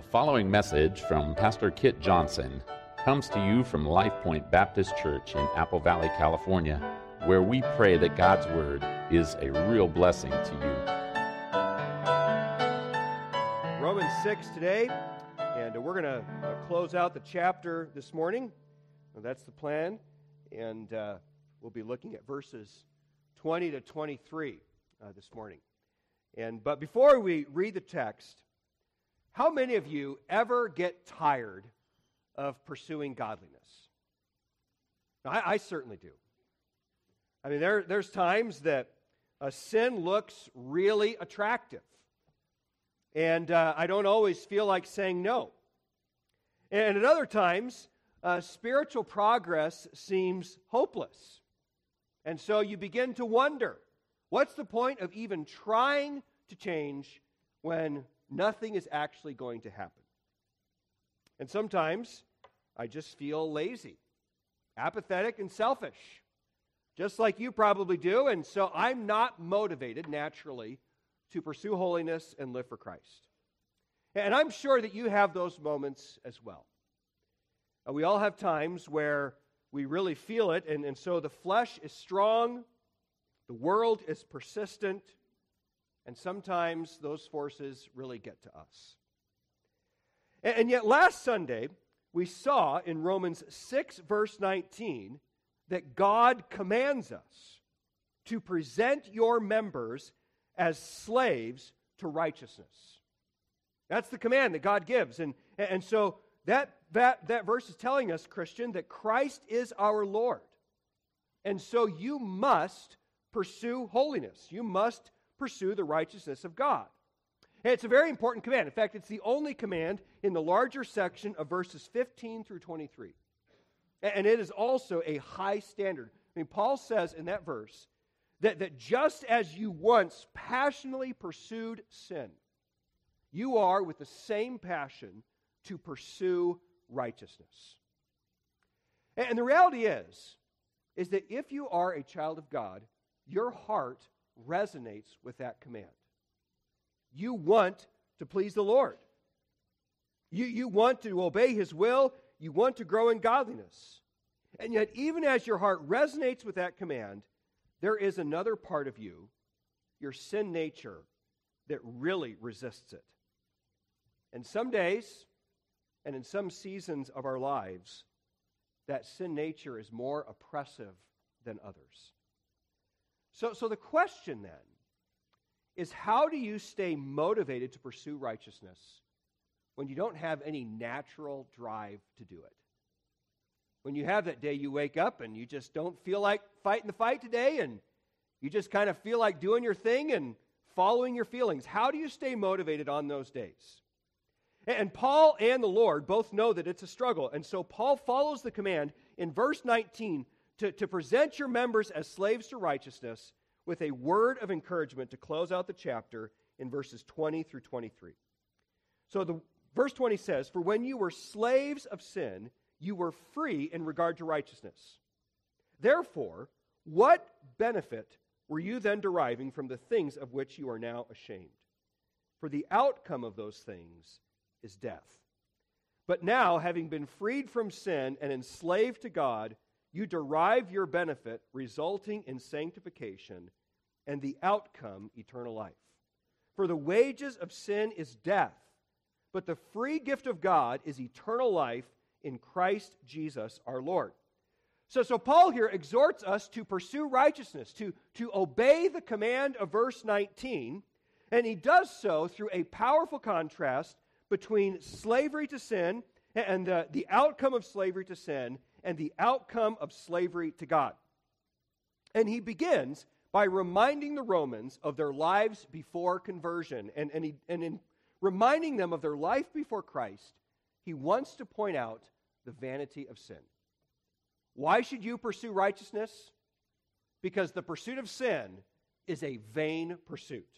The following message from Pastor Kit Johnson comes to you from Life Point Baptist Church in Apple Valley, California, where we pray that God's Word is a real blessing to you. Romans 6 today, and we're going to uh, close out the chapter this morning. That's the plan, and uh, we'll be looking at verses 20 to 23 uh, this morning. And but before we read the text, how many of you ever get tired of pursuing godliness? I, I certainly do. I mean, there, there's times that a sin looks really attractive, and uh, I don't always feel like saying no. And at other times, uh, spiritual progress seems hopeless. And so you begin to wonder what's the point of even trying to change when nothing is actually going to happen. And sometimes I just feel lazy, apathetic, and selfish, just like you probably do. And so I'm not motivated naturally to pursue holiness and live for Christ. And I'm sure that you have those moments as well. Uh, we all have times where we really feel it, and, and so the flesh is strong, the world is persistent, and sometimes those forces really get to us. And, yet, last Sunday, we saw in Romans 6, verse 19, that God commands us to present your members as slaves to righteousness. That's the command that God gives. And, and so that, that, that verse is telling us, Christian, that Christ is our Lord. And so you must pursue holiness. You must pursue the righteousness of God. And it's a very important command. In fact, it's the only command in the larger section of verses 15 through 23. And it is also a high standard. I mean, Paul says in that verse that, that just as you once passionately pursued sin, you are with the same passion to pursue righteousness. And the reality is, is that if you are a child of God, your heart resonates with that command. You want to please the Lord. You, you want to obey His will. You want to grow in godliness. And yet, even as your heart resonates with that command, there is another part of you, your sin nature, that really resists it. And some days, and in some seasons of our lives, that sin nature is more oppressive than others. So, so the question then is how do you stay motivated to pursue righteousness when you don't have any natural drive to do it? When you have that day you wake up and you just don't feel like fighting the fight today and you just kind of feel like doing your thing and following your feelings. How do you stay motivated on those days? And Paul and the Lord both know that it's a struggle. And so Paul follows the command in verse 19 to, to present your members as slaves to righteousness with a word of encouragement to close out the chapter in verses 20 through 23. So the verse 20 says, For when you were slaves of sin, you were free in regard to righteousness. Therefore, what benefit were you then deriving from the things of which you are now ashamed? For the outcome of those things is death. But now, having been freed from sin and enslaved to God, you derive your benefit resulting in sanctification and the outcome eternal life. For the wages of sin is death, but the free gift of God is eternal life in Christ Jesus our Lord. So, so Paul here exhorts us to pursue righteousness, to, to obey the command of verse 19, and he does so through a powerful contrast between slavery to sin and the, the outcome of slavery to sin and the outcome of slavery to God. And he begins by reminding the Romans of their lives before conversion. And, and, he, and in reminding them of their life before Christ, he wants to point out the vanity of sin. Why should you pursue righteousness? Because the pursuit of sin is a vain pursuit.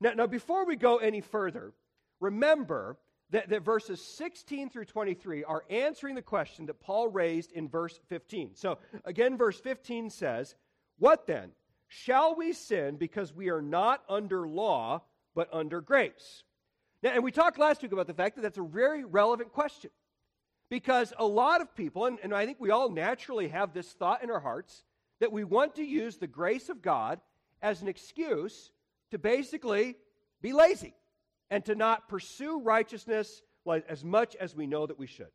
Now, now before we go any further, remember that, that verses 16 through 23 are answering the question that Paul raised in verse 15. So, again, verse 15 says, What then? Shall we sin because we are not under law, but under grace? Now, And we talked last week about the fact that that's a very relevant question. Because a lot of people, and, and I think we all naturally have this thought in our hearts, that we want to use the grace of God as an excuse to basically be lazy and to not pursue righteousness as much as we know that we should.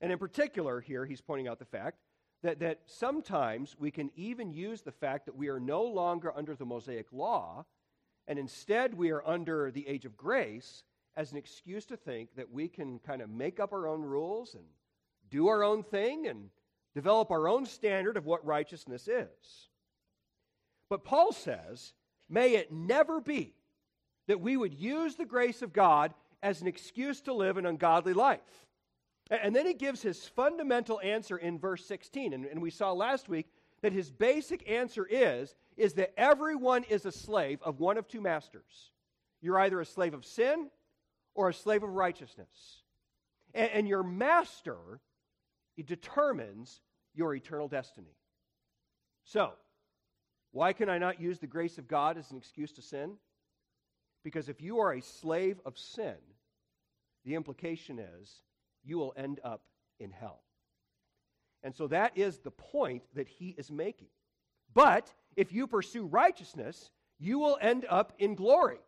And in particular, here he's pointing out the fact that, that sometimes we can even use the fact that we are no longer under the Mosaic law, and instead we are under the age of grace as an excuse to think that we can kind of make up our own rules and do our own thing and develop our own standard of what righteousness is. But Paul says, may it never be that we would use the grace of God as an excuse to live an ungodly life. And then he gives his fundamental answer in verse 16. And, and, we saw last week that his basic answer is, is that everyone is a slave of one of two masters. You're either a slave of sin or a slave of righteousness. And, and your master determines your eternal destiny. So, why can I not use the grace of God as an excuse to sin? Because if you are a slave of sin, the implication is you will end up in hell. And so that is the point that he is making. But if you pursue righteousness, you will end up in glory.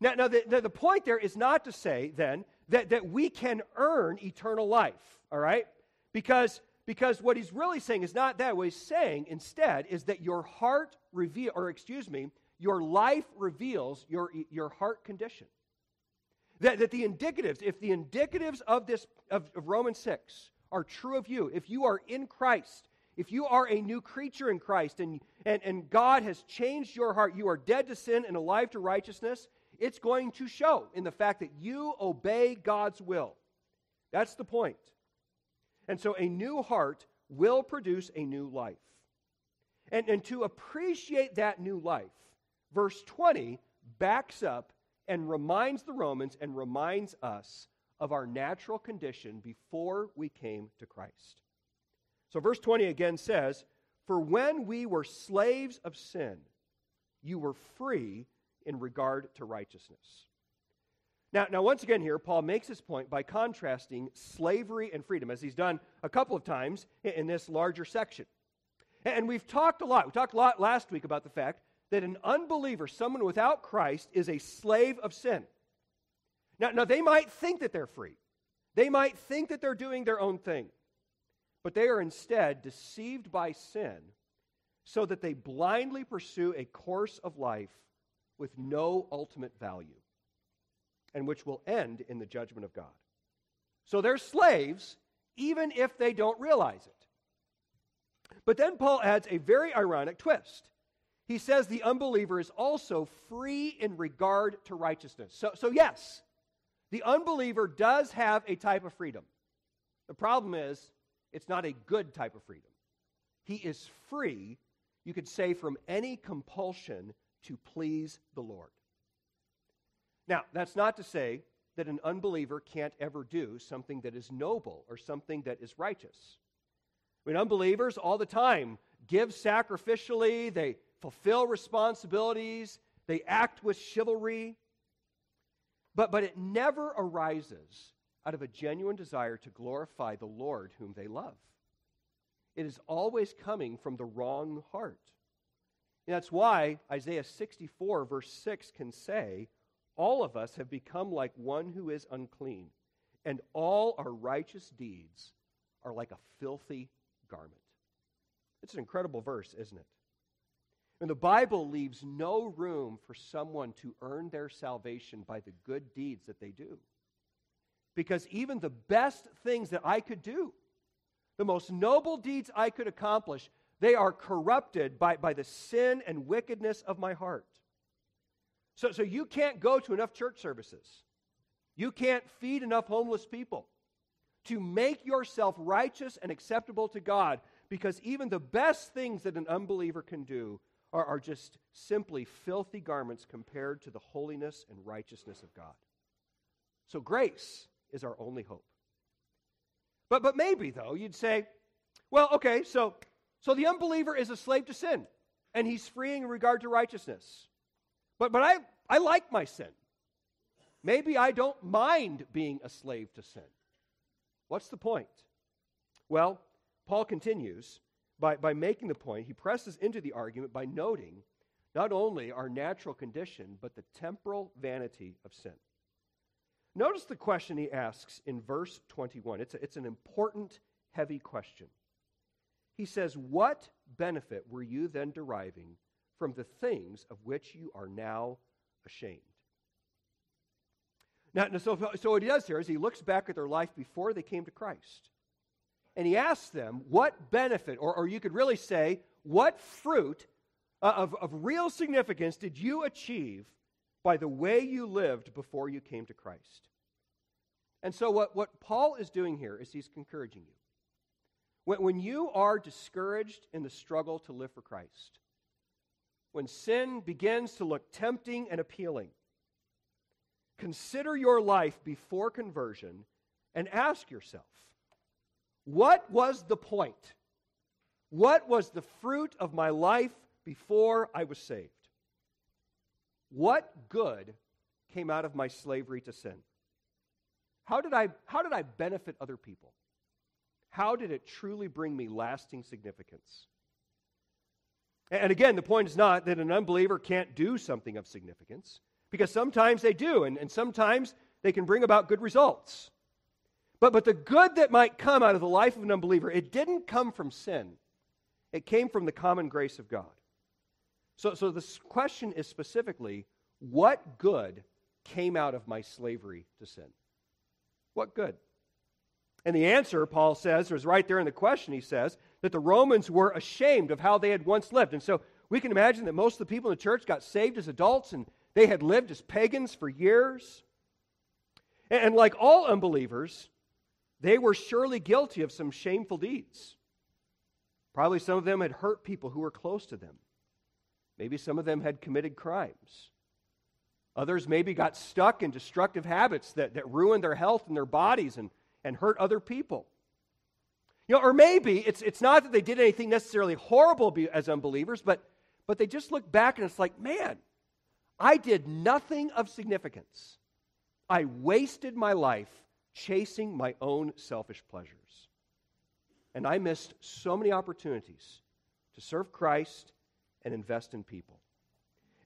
Now, now the, the, the, point there is not to say then that, that we can earn eternal life, all right? Because, because what he's really saying is not that. What he's saying instead is that your heart reveal, or excuse me, your life reveals your, your heart condition. That, that the indicatives, if the indicatives of this of, of Romans 6 are true of you, if you are in Christ, if you are a new creature in Christ and, and, and God has changed your heart, you are dead to sin and alive to righteousness, it's going to show in the fact that you obey God's will. That's the point. And so a new heart will produce a new life. And, and to appreciate that new life, verse 20 backs up and reminds the Romans and reminds us of our natural condition before we came to Christ. So, verse 20 again says, For when we were slaves of sin, you were free in regard to righteousness. Now, now, once again, here, Paul makes his point by contrasting slavery and freedom, as he's done a couple of times in this larger section. And we've talked a lot. We talked a lot last week about the fact that an unbeliever, someone without Christ, is a slave of sin. Now, now, they might think that they're free, they might think that they're doing their own thing, but they are instead deceived by sin so that they blindly pursue a course of life with no ultimate value and which will end in the judgment of God. So they're slaves even if they don't realize it. But then Paul adds a very ironic twist he says the unbeliever is also free in regard to righteousness. So, so, yes, the unbeliever does have a type of freedom. The problem is, it's not a good type of freedom. He is free, you could say, from any compulsion to please the Lord. Now, that's not to say that an unbeliever can't ever do something that is noble or something that is righteous. I mean, unbelievers all the time give sacrificially, they fulfill responsibilities, they act with chivalry. But, but it never arises out of a genuine desire to glorify the Lord whom they love. It is always coming from the wrong heart. And that's why Isaiah 64, verse 6, can say, All of us have become like one who is unclean, and all our righteous deeds are like a filthy garment. It's an incredible verse, isn't it? And the Bible leaves no room for someone to earn their salvation by the good deeds that they do. Because even the best things that I could do, the most noble deeds I could accomplish, they are corrupted by, by the sin and wickedness of my heart. So, so you can't go to enough church services. You can't feed enough homeless people to make yourself righteous and acceptable to God because even the best things that an unbeliever can do are, are just simply filthy garments compared to the holiness and righteousness of God. So grace is our only hope. But, but maybe, though, you'd say, well, okay, so, so the unbeliever is a slave to sin, and he's freeing in regard to righteousness. But, but I, I like my sin. maybe I don't mind being a slave to sin. What's the point? Well, Paul continues by, by making the point. He presses into the argument by noting not only our natural condition, but the temporal vanity of sin. Notice the question he asks in verse 21. It's, a, it's an important, heavy question. He says, What benefit were you then deriving from the things of which you are now ashamed? Now, so, so what he does here is he looks back at their life before they came to Christ. And he asks them, What benefit, or, or you could really say, what fruit uh, of, of real significance did you achieve by the way you lived before you came to Christ. And so, what, what Paul is doing here is he's encouraging you. When, when you are discouraged in the struggle to live for Christ, when sin begins to look tempting and appealing, consider your life before conversion and ask yourself what was the point? What was the fruit of my life before I was saved? What good came out of my slavery to sin? How did I, how did I benefit other people? How did it truly bring me lasting significance? And again, the point is not that an unbeliever can't do something of significance, because sometimes they do, and, and sometimes they can bring about good results. But, but the good that might come out of the life of an unbeliever, it didn't come from sin, it came from the common grace of God. So, so this question is specifically what good came out of my slavery to sin? What good? And the answer, Paul says, is right there in the question. He says that the Romans were ashamed of how they had once lived. And so we can imagine that most of the people in the church got saved as adults and they had lived as pagans for years. And like all unbelievers, they were surely guilty of some shameful deeds. Probably some of them had hurt people who were close to them. Maybe some of them had committed crimes. Others maybe got stuck in destructive habits that, that ruined their health and their bodies and, and hurt other people. You know, or maybe it's, it's not that they did anything necessarily horrible as unbelievers, but, but they just look back and it's like, man, I did nothing of significance. I wasted my life chasing my own selfish pleasures. And I missed so many opportunities to serve Christ and invest in people.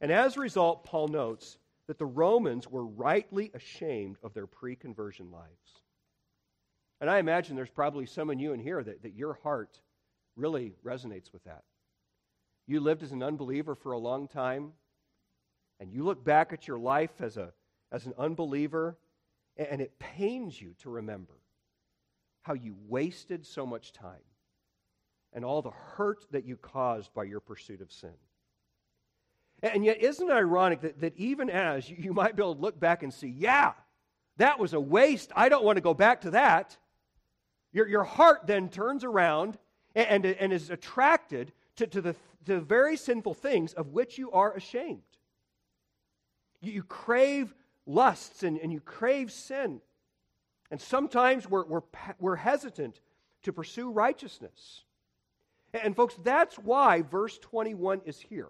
And as a result, Paul notes that the Romans were rightly ashamed of their pre conversion lives. And I imagine there's probably some of you in here that, that your heart really resonates with that. You lived as an unbeliever for a long time, and you look back at your life as, a, as an unbeliever, and it pains you to remember how you wasted so much time and all the hurt that you caused by your pursuit of sin. And yet, isn't it ironic that, that even as you, might be able to look back and see, yeah, that was a waste. I don't want to go back to that. Your, your heart then turns around and, and, and is attracted to, to, the, to the very sinful things of which you are ashamed. You, you crave lusts and, and you crave sin. And sometimes we're, we're, we're hesitant to pursue righteousness. And, folks, that's why verse 21 is here.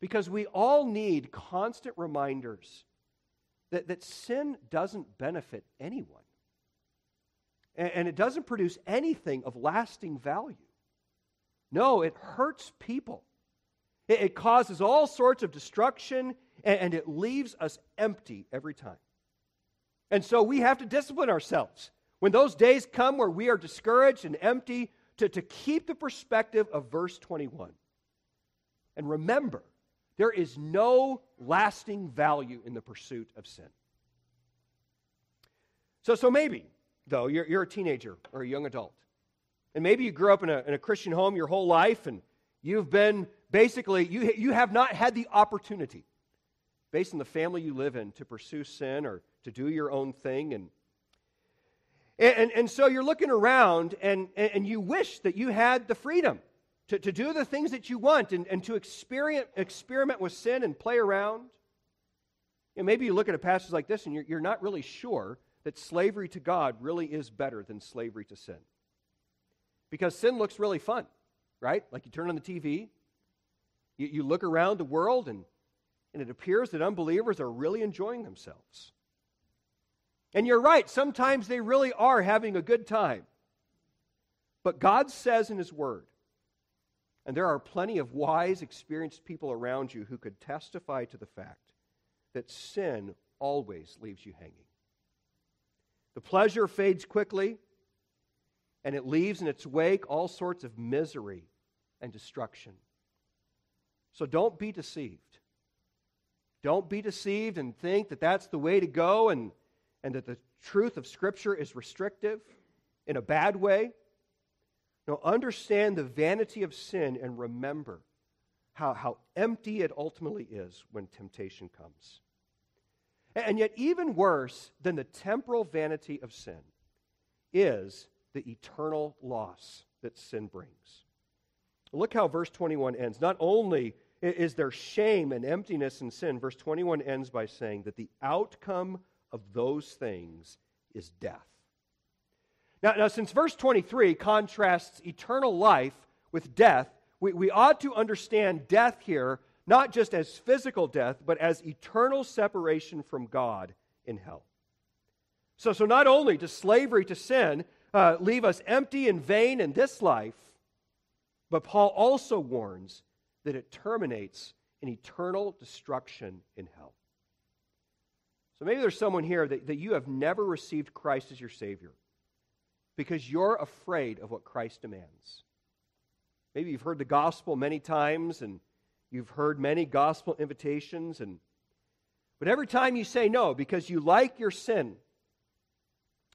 Because we all need constant reminders that, that sin doesn't benefit anyone. And, and it doesn't produce anything of lasting value. No, it hurts people. It, it causes all sorts of destruction, and, and it leaves us empty every time. And so we have to discipline ourselves. When those days come where we are discouraged and empty, to, to keep the perspective of verse 21. And remember, there is no lasting value in the pursuit of sin. So, so maybe, though, you're, you're a teenager or a young adult. And maybe you grew up in a, in a Christian home your whole life, and you've been basically, you, you have not had the opportunity, based on the family you live in, to pursue sin or to do your own thing. And and, and, so you're looking around and, and you wish that you had the freedom to, to do the things that you want and, and to experiment, experiment with sin and play around. And maybe you look at a passage like this and you're, you're not really sure that slavery to God really is better than slavery to sin. Because sin looks really fun, right? Like you turn on the TV, you, you look around the world and and it appears that unbelievers are really enjoying themselves. And you're right, sometimes they really are having a good time. But God says in His Word, and there are plenty of wise, experienced people around you who could testify to the fact that sin always leaves you hanging. The pleasure fades quickly, and it leaves in its wake all sorts of misery and destruction. So don't be deceived. Don't be deceived and think that that's the way to go and, and that the truth of Scripture is restrictive in a bad way. No, understand the vanity of sin and remember how, how empty it ultimately is when temptation comes. And yet, even worse than the temporal vanity of sin is the eternal loss that sin brings. Look how verse 21 ends. Not only is there shame and emptiness and sin, verse 21 ends by saying that the outcome of those things is death. Now, now since verse 23 contrasts eternal life with death, we, we ought to understand death here not just as physical death, but as eternal separation from God in hell. So, so not only does slavery to sin uh, leave us empty and vain in this life, but Paul also warns that it terminates in eternal destruction in hell. So maybe there's someone here that, that you have never received Christ as your Savior because you're afraid of what Christ demands. Maybe you've heard the gospel many times and you've heard many gospel invitations and but every time you say no because you like your sin,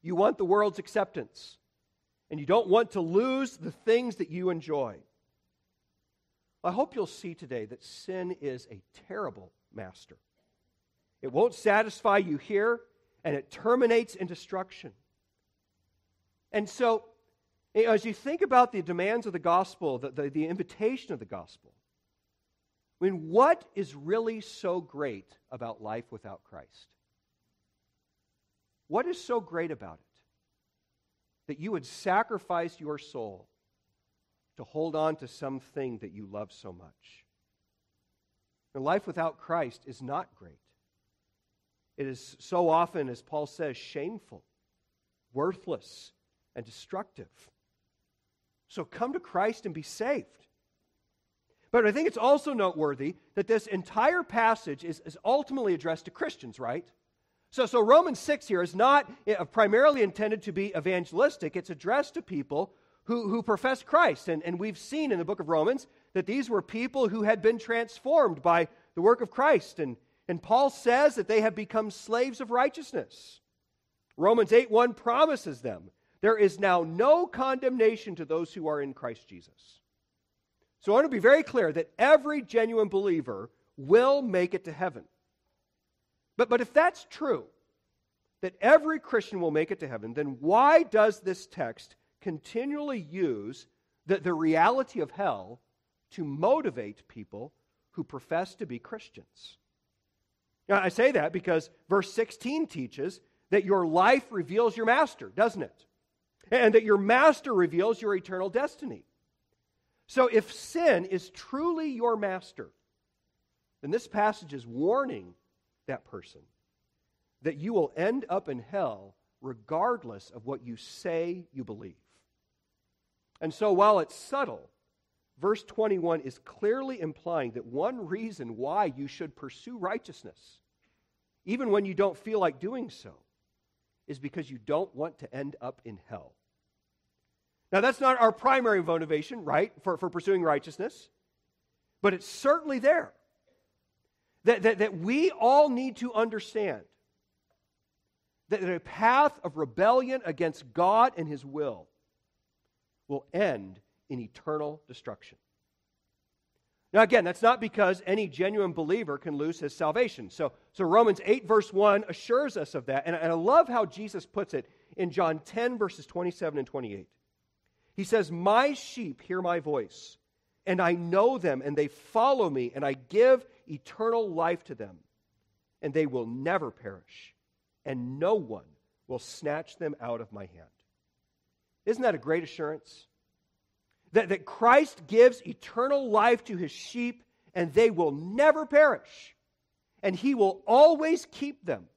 you want the world's acceptance, and you don't want to lose the things that you enjoy. I hope you'll see today that sin is a terrible master. It won't satisfy you here, and it terminates in destruction. And so, as you think about the demands of the gospel, the, the, the invitation of the gospel, I mean, what is really so great about life without Christ? What is so great about it? That you would sacrifice your soul to hold on to something that you love so much. And life without Christ is not great. It is so often, as Paul says, shameful, worthless, and destructive. So come to Christ and be saved. But I think it's also noteworthy that this entire passage is, is ultimately addressed to Christians, right? So, so Romans 6 here is not eh, primarily intended to be evangelistic, it's addressed to people who, who profess Christ. And, and we've seen in the book of Romans that these were people who had been transformed by the work of Christ. And, and Paul says that they have become slaves of righteousness. Romans 8 1 promises them there is now no condemnation to those who are in Christ Jesus. So I want to be very clear that every genuine believer will make it to heaven. But, but if that's true, that every Christian will make it to heaven, then why does this text continually use the, the reality of hell to motivate people who profess to be Christians? Now, I say that because verse 16 teaches that your life reveals your master, doesn't it? And that your master reveals your eternal destiny. So if sin is truly your master, then this passage is warning that person that you will end up in hell regardless of what you say you believe. And so while it's subtle, verse 21 is clearly implying that one reason why you should pursue righteousness, even when you don't feel like doing so, is because you don't want to end up in hell. Now, that's not our primary motivation, right, for, for pursuing righteousness, but it's certainly there. That, that, that we all need to understand that a path of rebellion against God and His will will end in eternal destruction. Now, again, that's not because any genuine believer can lose his salvation. So, so Romans 8, verse 1 assures us of that. And, and I love how Jesus puts it in John 10, verses 27 and 28. He says, My sheep hear my voice, and I know them, and they follow me, and I give eternal life to them, and they will never perish, and no one will snatch them out of my hand. Isn't that a great assurance? That, that Christ gives eternal life to his sheep, and they will never perish. and he will always keep them.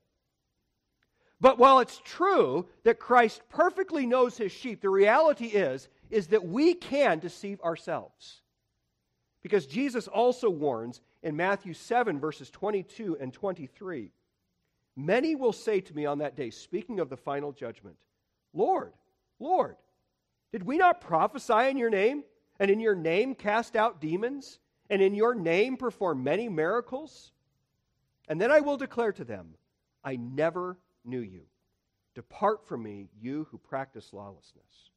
But while it's true that Christ perfectly knows his sheep, the reality is is that we can deceive ourselves. Because Jesus also warns in Matthew 7 verses 22 and 23, many will say to me on that day, speaking of the final judgment, Lord, Lord, did we not prophesy in your name and in your name cast out demons and in your name perform many miracles? And then I will declare to them, I never knew you. Depart from me, you who practice lawlessness.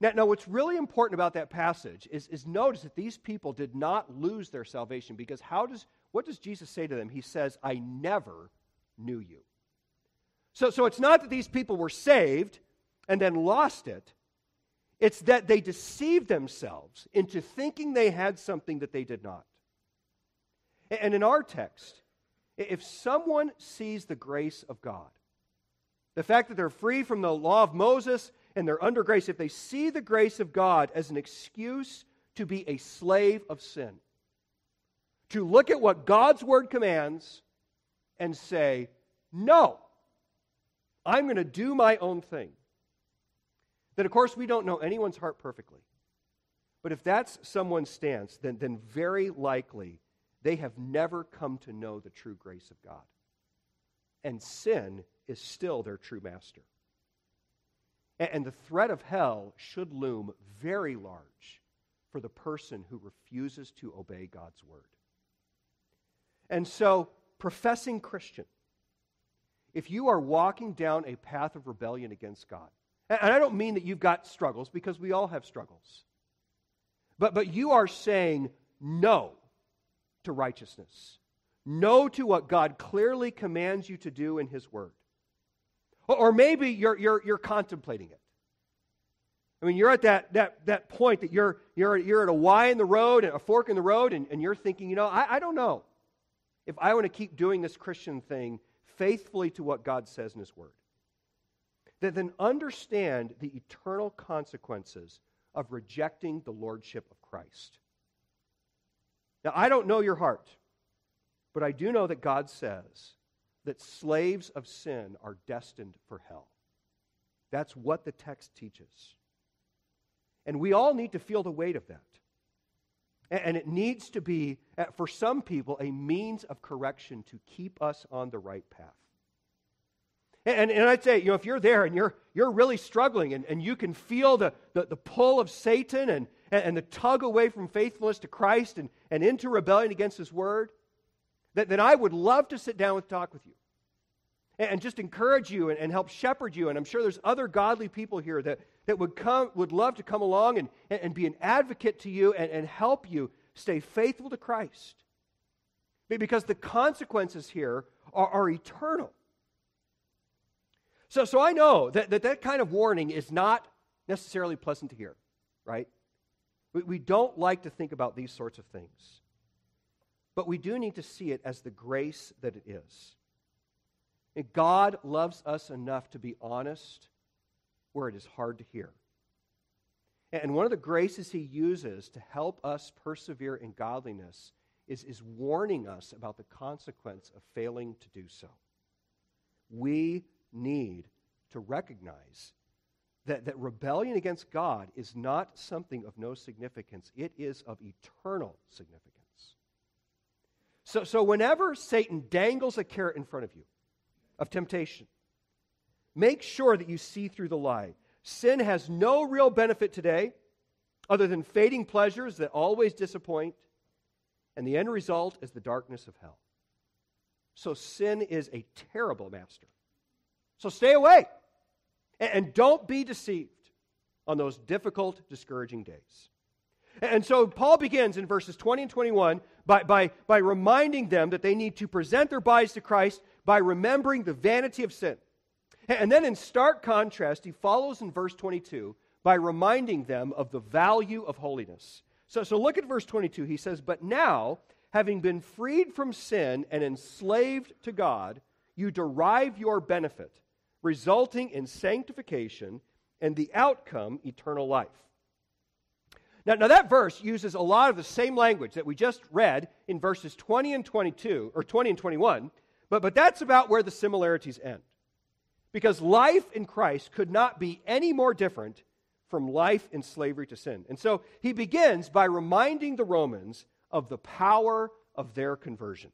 Now, now, what's really important about that passage is, is notice that these people did not lose their salvation because how does, what does Jesus say to them? He says, I never knew you. So, so it's not that these people were saved and then lost it. It's that they deceived themselves into thinking they had something that they did not. And in our text, if someone sees the grace of God, the fact that they're free from the law of Moses and they're under grace, if they see the grace of God as an excuse to be a slave of sin, to look at what God's word commands and say, No, I'm going to do my own thing. Then, of course, we don't know anyone's heart perfectly. But if that's someone's stance, then, then very likely they have never come to know the true grace of God. And sin is still their true master. And, and the threat of hell should loom very large for the person who refuses to obey God's word. And so, professing Christian, if you are walking down a path of rebellion against God, and I don't mean that you've got struggles because we all have struggles, but, but you are saying no to righteousness. No to what God clearly commands you to do in His Word. Or maybe you're, you're, you're contemplating it. I mean, you're at that, that, that point that you're, you're, you're at a Y in the road, a fork in the road, and, and you're thinking, you know, I, I don't know if I want to keep doing this Christian thing faithfully to what God says in His Word. That then understand the eternal consequences of rejecting the Lordship of Christ. Now, I don't know your heart, but I do know that God says that slaves of sin are destined for hell. That's what the text teaches. And we all need to feel the weight of that. And it needs to be, for some people, a means of correction to keep us on the right path. And, and I'd say, you know, if you're there and you're, you're really struggling and, and you can feel the, the, the pull of Satan and, and the tug away from faithfulness to Christ and, and into rebellion against His Word, that, then I would love to sit down and talk with you and, and just encourage you and, and, help shepherd you. And I'm sure there's other godly people here that, that would, come, would love to come along and, and, be an advocate to you and, and help you stay faithful to Christ. Because the consequences here are, are eternal. So, so I know that, that that kind of warning is not necessarily pleasant to hear, right? We, we don't like to think about these sorts of things. But we do need to see it as the grace that it is. And God loves us enough to be honest where it is hard to hear. And one of the graces he uses to help us persevere in godliness is, is warning us about the consequence of failing to do so. We need to recognize that, that rebellion against God is not something of no significance, it is of eternal significance. So, so whenever Satan dangles a carrot in front of you of temptation, make sure that you see through the lie. Sin has no real benefit today other than fading pleasures that always disappoint, and the end result is the darkness of hell. So sin is a terrible master. So stay away. And don't be deceived on those difficult, discouraging days. And so Paul begins in verses 20 and 21 by, by, by reminding them that they need to present their bodies to Christ by remembering the vanity of sin. And then, in stark contrast, he follows in verse 22 by reminding them of the value of holiness. So, so look at verse 22. He says, But now, having been freed from sin and enslaved to God, you derive your benefit resulting in sanctification and the outcome, eternal life. Now, now, that verse uses a lot of the same language that we just read in verses 20 and 22, or 20 and 21, but, but that's about where the similarities end. Because life in Christ could not be any more different from life in slavery to sin. And so he begins by reminding the Romans of the power of their conversion.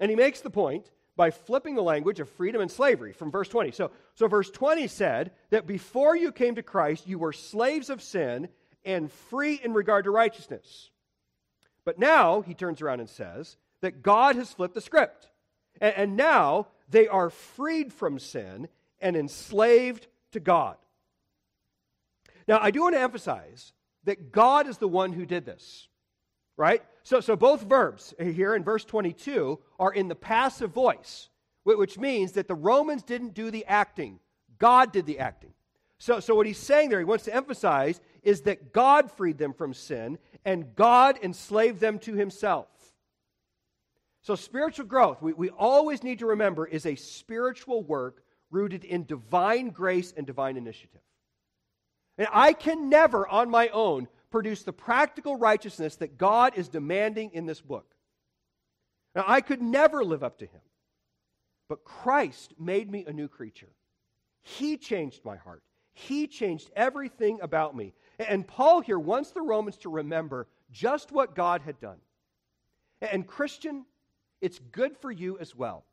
And he makes the point by flipping the language of freedom and slavery from verse 20. So, so verse 20 said that before you came to Christ, you were slaves of sin and free in regard to righteousness. But now, he turns around and says that God has flipped the script. And, and now they are freed from sin and enslaved to God. Now, I do want to emphasize that God is the one who did this, right? So, so both verbs here in verse 22 are in the passive voice, which means that the Romans didn't do the acting, God did the acting. So, so what he's saying there, he wants to emphasize, is that God freed them from sin and God enslaved them to himself. So, spiritual growth, we, we always need to remember, is a spiritual work rooted in divine grace and divine initiative. And I can never, on my own, produce the practical righteousness that God is demanding in this book. Now, I could never live up to him. But Christ made me a new creature. He changed my heart. He changed everything about me. And Paul here wants the Romans to remember just what God had done. And, Christian, it's good for you as well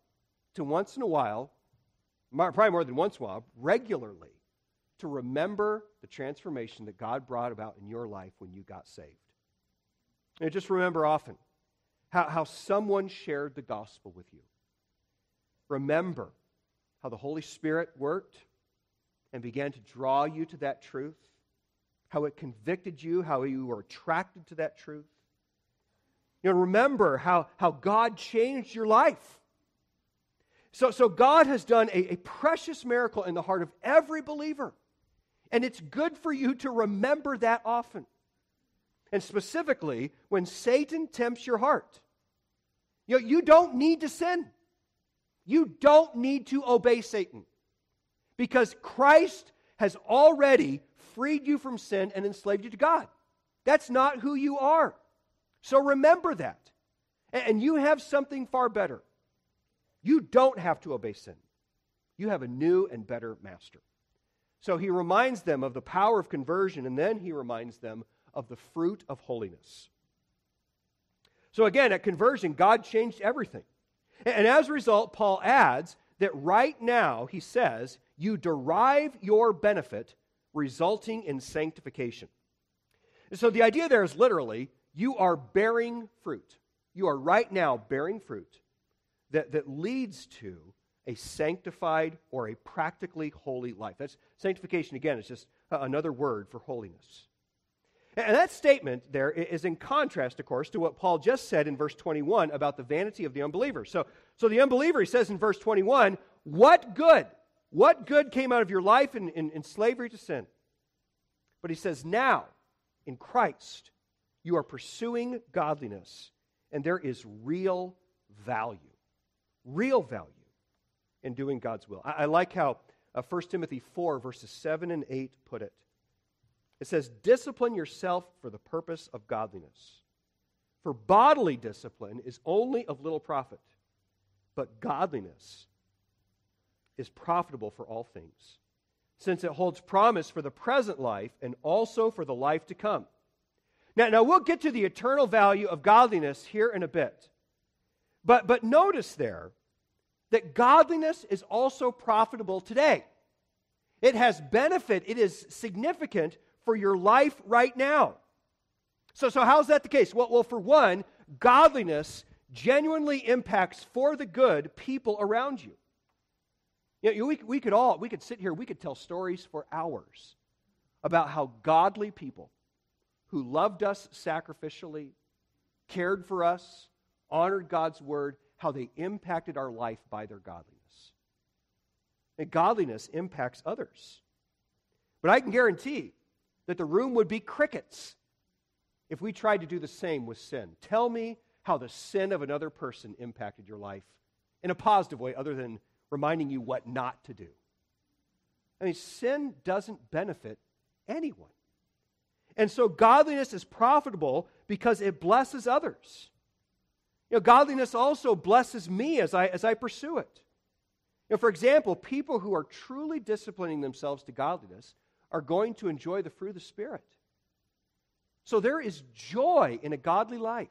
to once in a while, probably more than once in a while, regularly, to remember the transformation that God brought about in your life when you got saved. And just remember often how, how someone shared the gospel with you. Remember how the Holy Spirit worked and began to draw you to that truth, how it convicted you, how you were attracted to that truth. You know, remember how, how God changed your life. So, so God has done a, a precious miracle in the heart of every believer. And it's good for you to remember that often. And specifically, when Satan tempts your heart. You, know, you don't need to sin. You don't need to obey Satan. Because Christ has already freed you from sin and enslaved you to God. That's not who you are. So remember that. And you have something far better. You don't have to obey sin, you have a new and better master. So he reminds them of the power of conversion, and then he reminds them of the fruit of holiness. So again, at conversion, God changed everything. And as a result, Paul adds that right now, he says, you derive your benefit resulting in sanctification. And so the idea there is literally you are bearing fruit. You are right now bearing fruit that, that leads to a sanctified or a practically holy life. That's sanctification, again, It's just another word for holiness. And that statement there is in contrast, of course, to what Paul just said in verse 21 about the vanity of the unbeliever. So, so the unbeliever, he says in verse 21, What good? What good came out of your life in, in, in slavery to sin? But he says, Now, in Christ, you are pursuing godliness, and there is real value. Real value in doing God's will. I, I like how uh, 1 Timothy 4, verses 7 and 8 put it. It says, Discipline yourself for the purpose of godliness. For bodily discipline is only of little profit, but godliness is profitable for all things, since it holds promise for the present life and also for the life to come. Now, now we'll get to the eternal value of godliness here in a bit. But, but notice there that godliness is also profitable today. It has benefit, it is significant for your life right now. So, so how's that the case? Well, well, for one, godliness genuinely impacts for the good people around you. You know, we, we could all, we could sit here, we could tell stories for hours about how godly people who loved us sacrificially, cared for us, honored God's word, how they impacted our life by their godliness. And godliness impacts others. But I can guarantee that the room would be crickets if we tried to do the same with sin. Tell me how the sin of another person impacted your life in a positive way, other than reminding you what not to do. I mean, sin doesn't benefit anyone. And so godliness is profitable because it blesses others. You know, godliness also blesses me as I, as I pursue it. You know, for example, people who are truly disciplining themselves to godliness are going to enjoy the fruit of the Spirit. So there is joy in a godly life.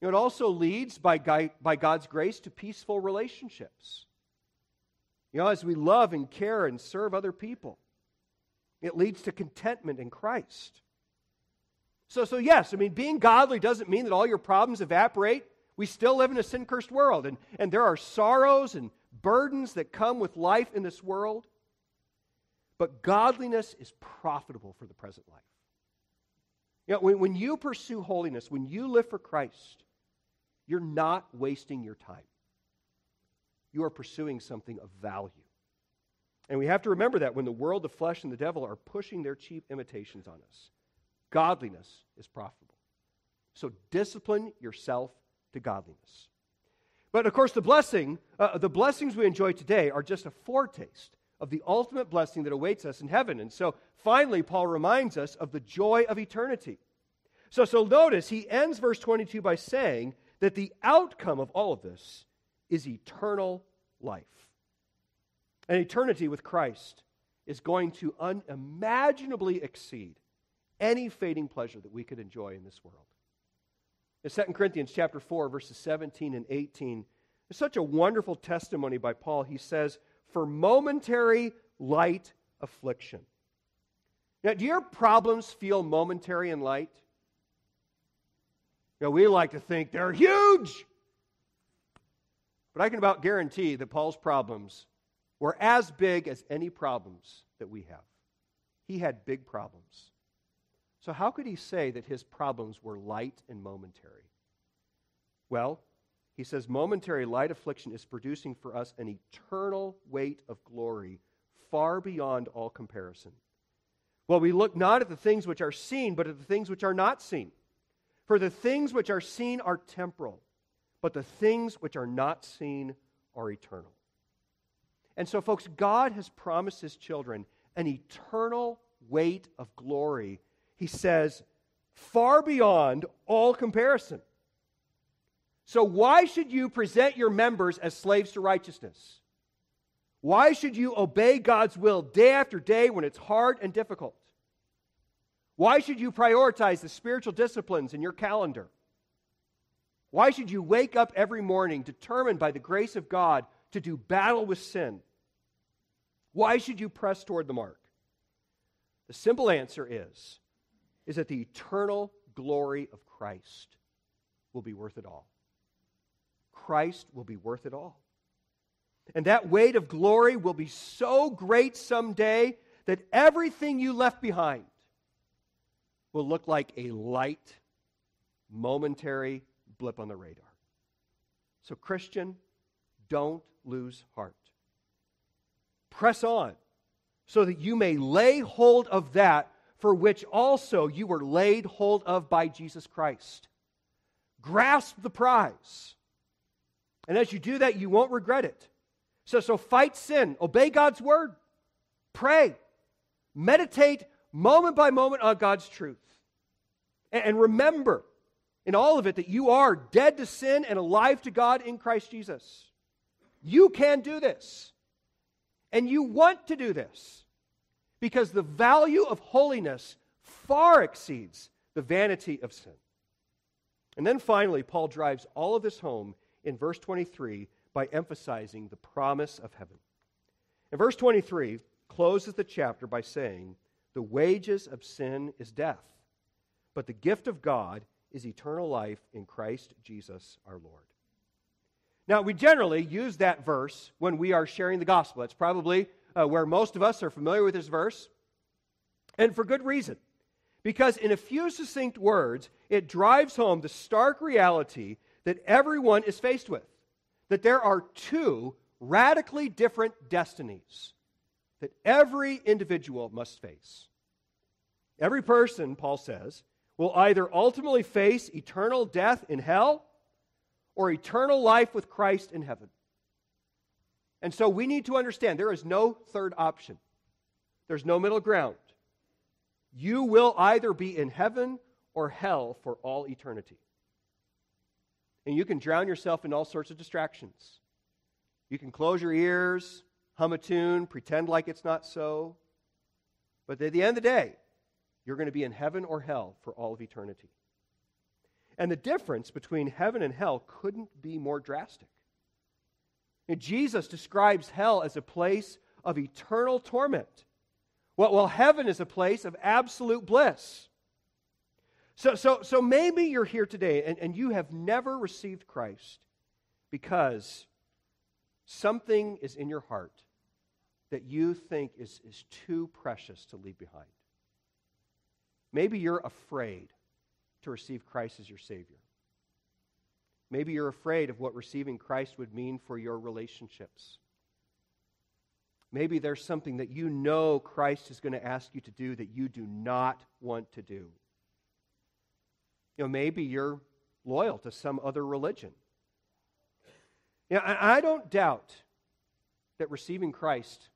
You know, it also leads, by, by God's grace, to peaceful relationships. You know, as we love and care and serve other people, it leads to contentment in Christ. So, so yes, I mean, being godly doesn't mean that all your problems evaporate. We still live in a sin cursed world, and, and there are sorrows and burdens that come with life in this world. But godliness is profitable for the present life. You know, when, when you pursue holiness, when you live for Christ, you're not wasting your time. You are pursuing something of value. And we have to remember that when the world, the flesh, and the devil are pushing their cheap imitations on us, godliness is profitable. So discipline yourself to godliness. But of course, the blessing, uh, the blessings we enjoy today are just a foretaste of the ultimate blessing that awaits us in heaven. And so finally, Paul reminds us of the joy of eternity. So, so notice he ends verse 22 by saying that the outcome of all of this is eternal life. And eternity with Christ is going to unimaginably exceed any fading pleasure that we could enjoy in this world. In 2 Corinthians chapter 4, verses 17 and 18, there's such a wonderful testimony by Paul. He says, For momentary light affliction. Now, do your problems feel momentary and light? You know, we like to think they're huge. But I can about guarantee that Paul's problems were as big as any problems that we have. He had big problems. So, how could he say that his problems were light and momentary? Well, he says momentary light affliction is producing for us an eternal weight of glory far beyond all comparison. Well, we look not at the things which are seen, but at the things which are not seen. For the things which are seen are temporal, but the things which are not seen are eternal. And so, folks, God has promised his children an eternal weight of glory. He says, far beyond all comparison. So, why should you present your members as slaves to righteousness? Why should you obey God's will day after day when it's hard and difficult? Why should you prioritize the spiritual disciplines in your calendar? Why should you wake up every morning determined by the grace of God to do battle with sin? Why should you press toward the mark? The simple answer is is that the eternal glory of Christ will be worth it all. Christ will be worth it all. And that weight of glory will be so great someday that everything you left behind will look like a light, momentary blip on the radar. So, Christian, don't lose heart. Press on so that you may lay hold of that for which also you were laid hold of by Jesus Christ. Grasp the prize. And as you do that, you won't regret it. So, so fight sin, obey God's word, pray, meditate moment by moment on God's truth. And remember in all of it that you are dead to sin and alive to God in Christ Jesus. You can do this. And you want to do this because the value of holiness far exceeds the vanity of sin. And then finally, Paul drives all of this home in verse 23 by emphasizing the promise of heaven. And verse 23 closes the chapter by saying, The wages of sin is death but the gift of God is eternal life in Christ Jesus our Lord. Now, we generally use that verse when we are sharing the gospel. That's probably uh, where most of us are familiar with this verse, and for good reason. Because in a few succinct words, it drives home the stark reality that everyone is faced with that there are two radically different destinies that every individual must face. Every person, Paul says, will either ultimately face eternal death in hell or eternal life with Christ in heaven. And so we need to understand there is no third option, there's no middle ground. you will either be in heaven or hell for all eternity. And you can drown yourself in all sorts of distractions. You can close your ears, hum a tune, pretend like it's not so. But at the end of the day, you're going to be in heaven or hell for all of eternity. And the difference between heaven and hell couldn't be more drastic. And Jesus describes hell as a place of eternal torment, well, well, heaven is a place of absolute bliss. So, so, so maybe you're here today and, and you have never received Christ because something is in your heart that you think is, is too precious to leave behind. Maybe you're afraid to receive Christ as your Savior. Maybe you're afraid of what receiving Christ would mean for your relationships. Maybe there's something that you know Christ is going to ask you to do that you do not want to do. You know, maybe you're loyal to some other religion. You know, I don't doubt that receiving Christ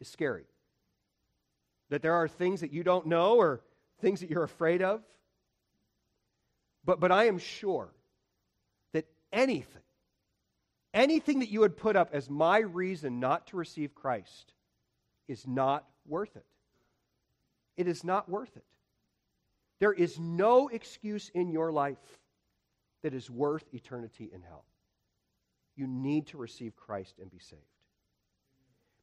is scary. That there are things that you don't know or things that you're afraid of. But, but I am sure anything, anything that you would put up as my reason not to receive Christ is not worth it. It is not worth it. There is no excuse in your life that is worth eternity in hell. You need to receive Christ and be saved.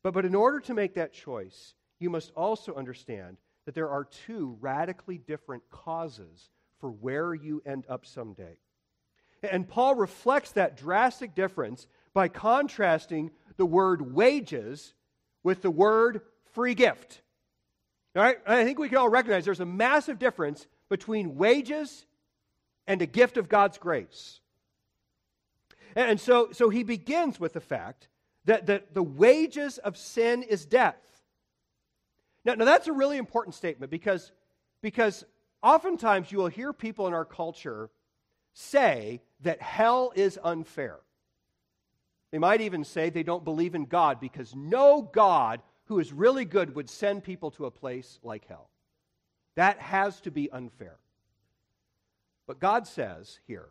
But, but in order to make that choice, you must also understand that there are two radically different causes for where you end up someday. And Paul reflects that drastic difference by contrasting the word wages with the word free gift. All right? I think we can all recognize there's a massive difference between wages and a gift of God's grace. And so, so he begins with the fact that, that the wages of sin is death. Now, now that's a really important statement because, because oftentimes you will hear people in our culture say that hell is unfair. They might even say they don't believe in God because no God who is really good would send people to a place like hell. That has to be unfair. But God says here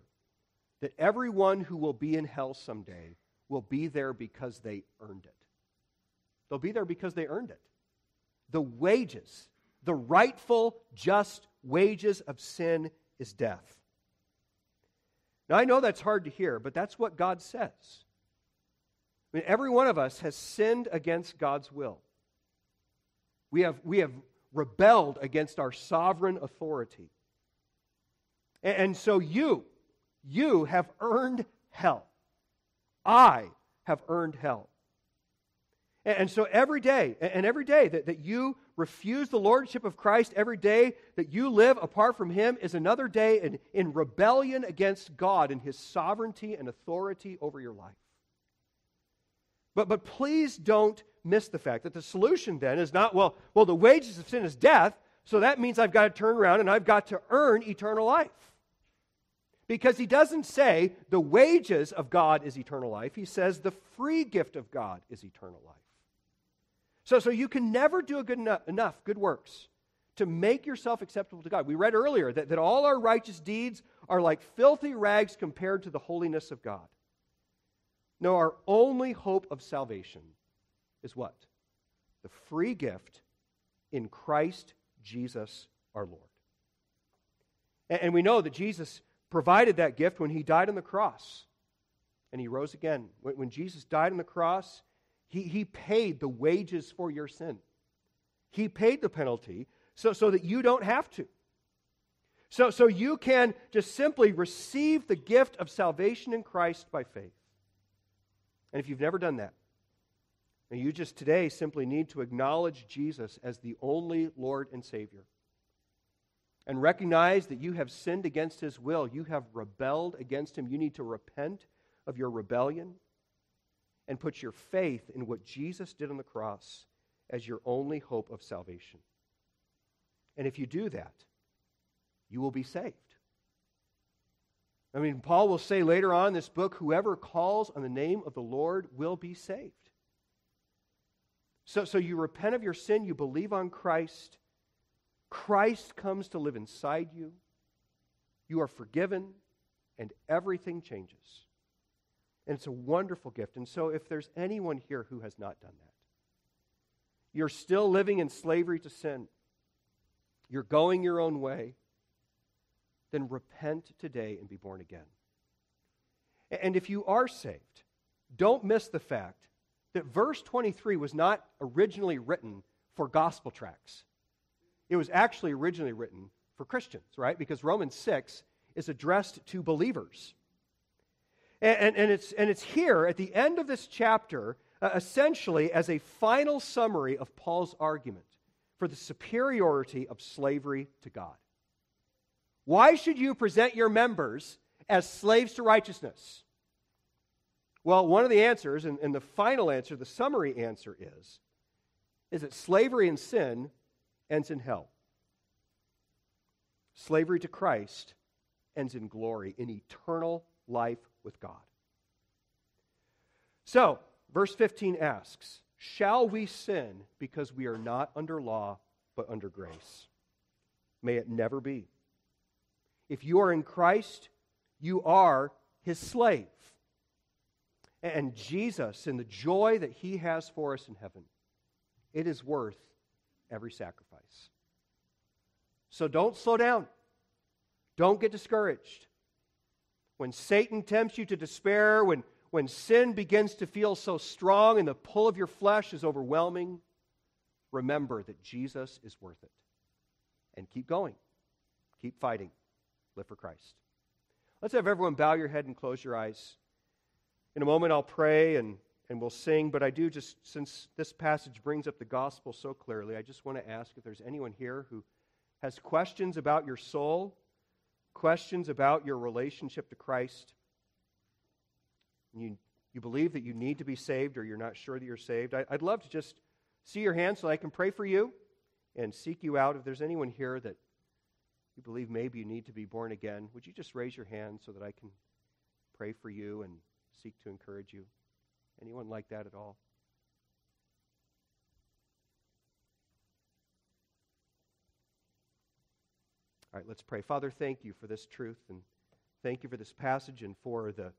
that everyone who will be in hell someday will be there because they earned it. They'll be there because they earned it. The wages, the rightful, just wages of sin is death. Now, I know that's hard to hear, but that's what God says. I mean, every one of us has sinned against God's will. We have, we have rebelled against our sovereign authority. And, and so you, you have earned hell. I have earned hell. And so every day, and every day that, that you refuse the lordship of Christ, every day that you live apart from Him is another day in, in rebellion against God and His sovereignty and authority over your life. But, but please don't miss the fact that the solution then is not, well, well, the wages of sin is death, so that means I've got to turn around and I've got to earn eternal life. Because he doesn't say the wages of God is eternal life. He says the free gift of God is eternal life. So, so you can never do a good enough, enough good works to make yourself acceptable to God. We read earlier that, that all our righteous deeds are like filthy rags compared to the holiness of God. No, our only hope of salvation is what? The free gift in Christ Jesus our Lord. And, and we know that Jesus provided that gift when he died on the cross and he rose again. When, when Jesus died on the cross, he, he paid the wages for your sin. He paid the penalty so, so that you don't have to. So, so you can just simply receive the gift of salvation in Christ by faith. And if you've never done that, and you just today simply need to acknowledge Jesus as the only Lord and Savior and recognize that you have sinned against His will, you have rebelled against Him, you need to repent of your rebellion and put your faith in what Jesus did on the cross as your only hope of salvation. And if you do that, you will be saved. I mean, Paul will say later on in this book whoever calls on the name of the Lord will be saved. So, so you repent of your sin, you believe on Christ. Christ comes to live inside you. You are forgiven, and everything changes. And it's a wonderful gift. And so, if there's anyone here who has not done that, you're still living in slavery to sin, you're going your own way, then repent today and be born again. And if you are saved, don't miss the fact that verse 23 was not originally written for gospel tracts. It was actually originally written for Christians, right? Because Romans 6 is addressed to believers. And, and, and it's, and it's here at the end of this chapter, uh, essentially as a final summary of Paul's argument for the superiority of slavery to God. Why should you present your members as slaves to righteousness? Well, one of the answers, and, and the final answer, the summary answer is, is that slavery and sin ends in hell. Slavery to Christ ends in glory, in eternal life with God. So, verse 15 asks Shall we sin because we are not under law but under grace? May it never be. If you are in Christ, you are his slave. And Jesus, in the joy that he has for us in heaven, it is worth every sacrifice. So don't slow down. Don't get discouraged. When Satan tempts you to despair, when, when sin begins to feel so strong and the pull of your flesh is overwhelming, remember that Jesus is worth it. And keep going. Keep fighting. Live for Christ. Let's have everyone bow your head and close your eyes. In a moment, I'll pray and, and we'll sing, but I do just, since this passage brings up the gospel so clearly, I just want to ask if there's anyone here who has questions about your soul, questions about your relationship to Christ. You, you believe that you need to be saved or you're not sure that you're saved. I, I'd love to just see your hand so I can pray for you and seek you out. If there's anyone here that you believe maybe you need to be born again, would you just raise your hand so that I can pray for you and seek to encourage you? Anyone like that at all? All right, let's pray. Father, thank you for this truth and thank you for this passage and for the,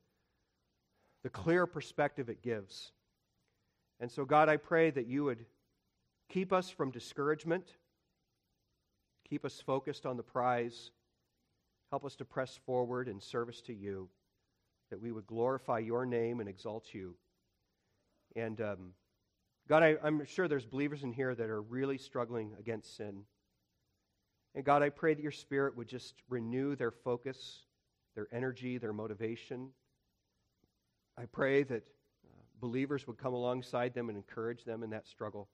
the clear perspective it gives. And so, God, I pray that you would keep us from discouragement, keep us focused on the prize, help us to press forward in service to you, that we would glorify your name and exalt you. And um, God, I, I'm sure there's believers in here that are really struggling against sin. And God, I pray that your Spirit would just renew their focus, their energy, their motivation. I pray that uh, believers would come alongside them and encourage them in that struggle.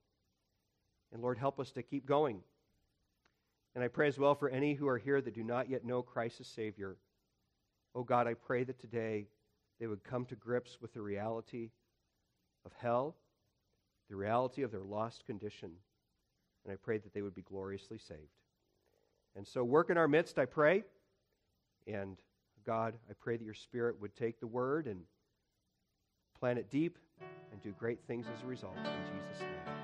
And Lord, help us to keep going. And I pray as well for any who are here that do not yet know Christ as Savior. Oh God, I pray that today they would come to grips with the reality of hell, the reality of their lost condition. And I pray that they would be gloriously saved. And so, work in our midst, I pray. And God, I pray that your Spirit would take the word and plant it deep and do great things as a result. In Jesus' name.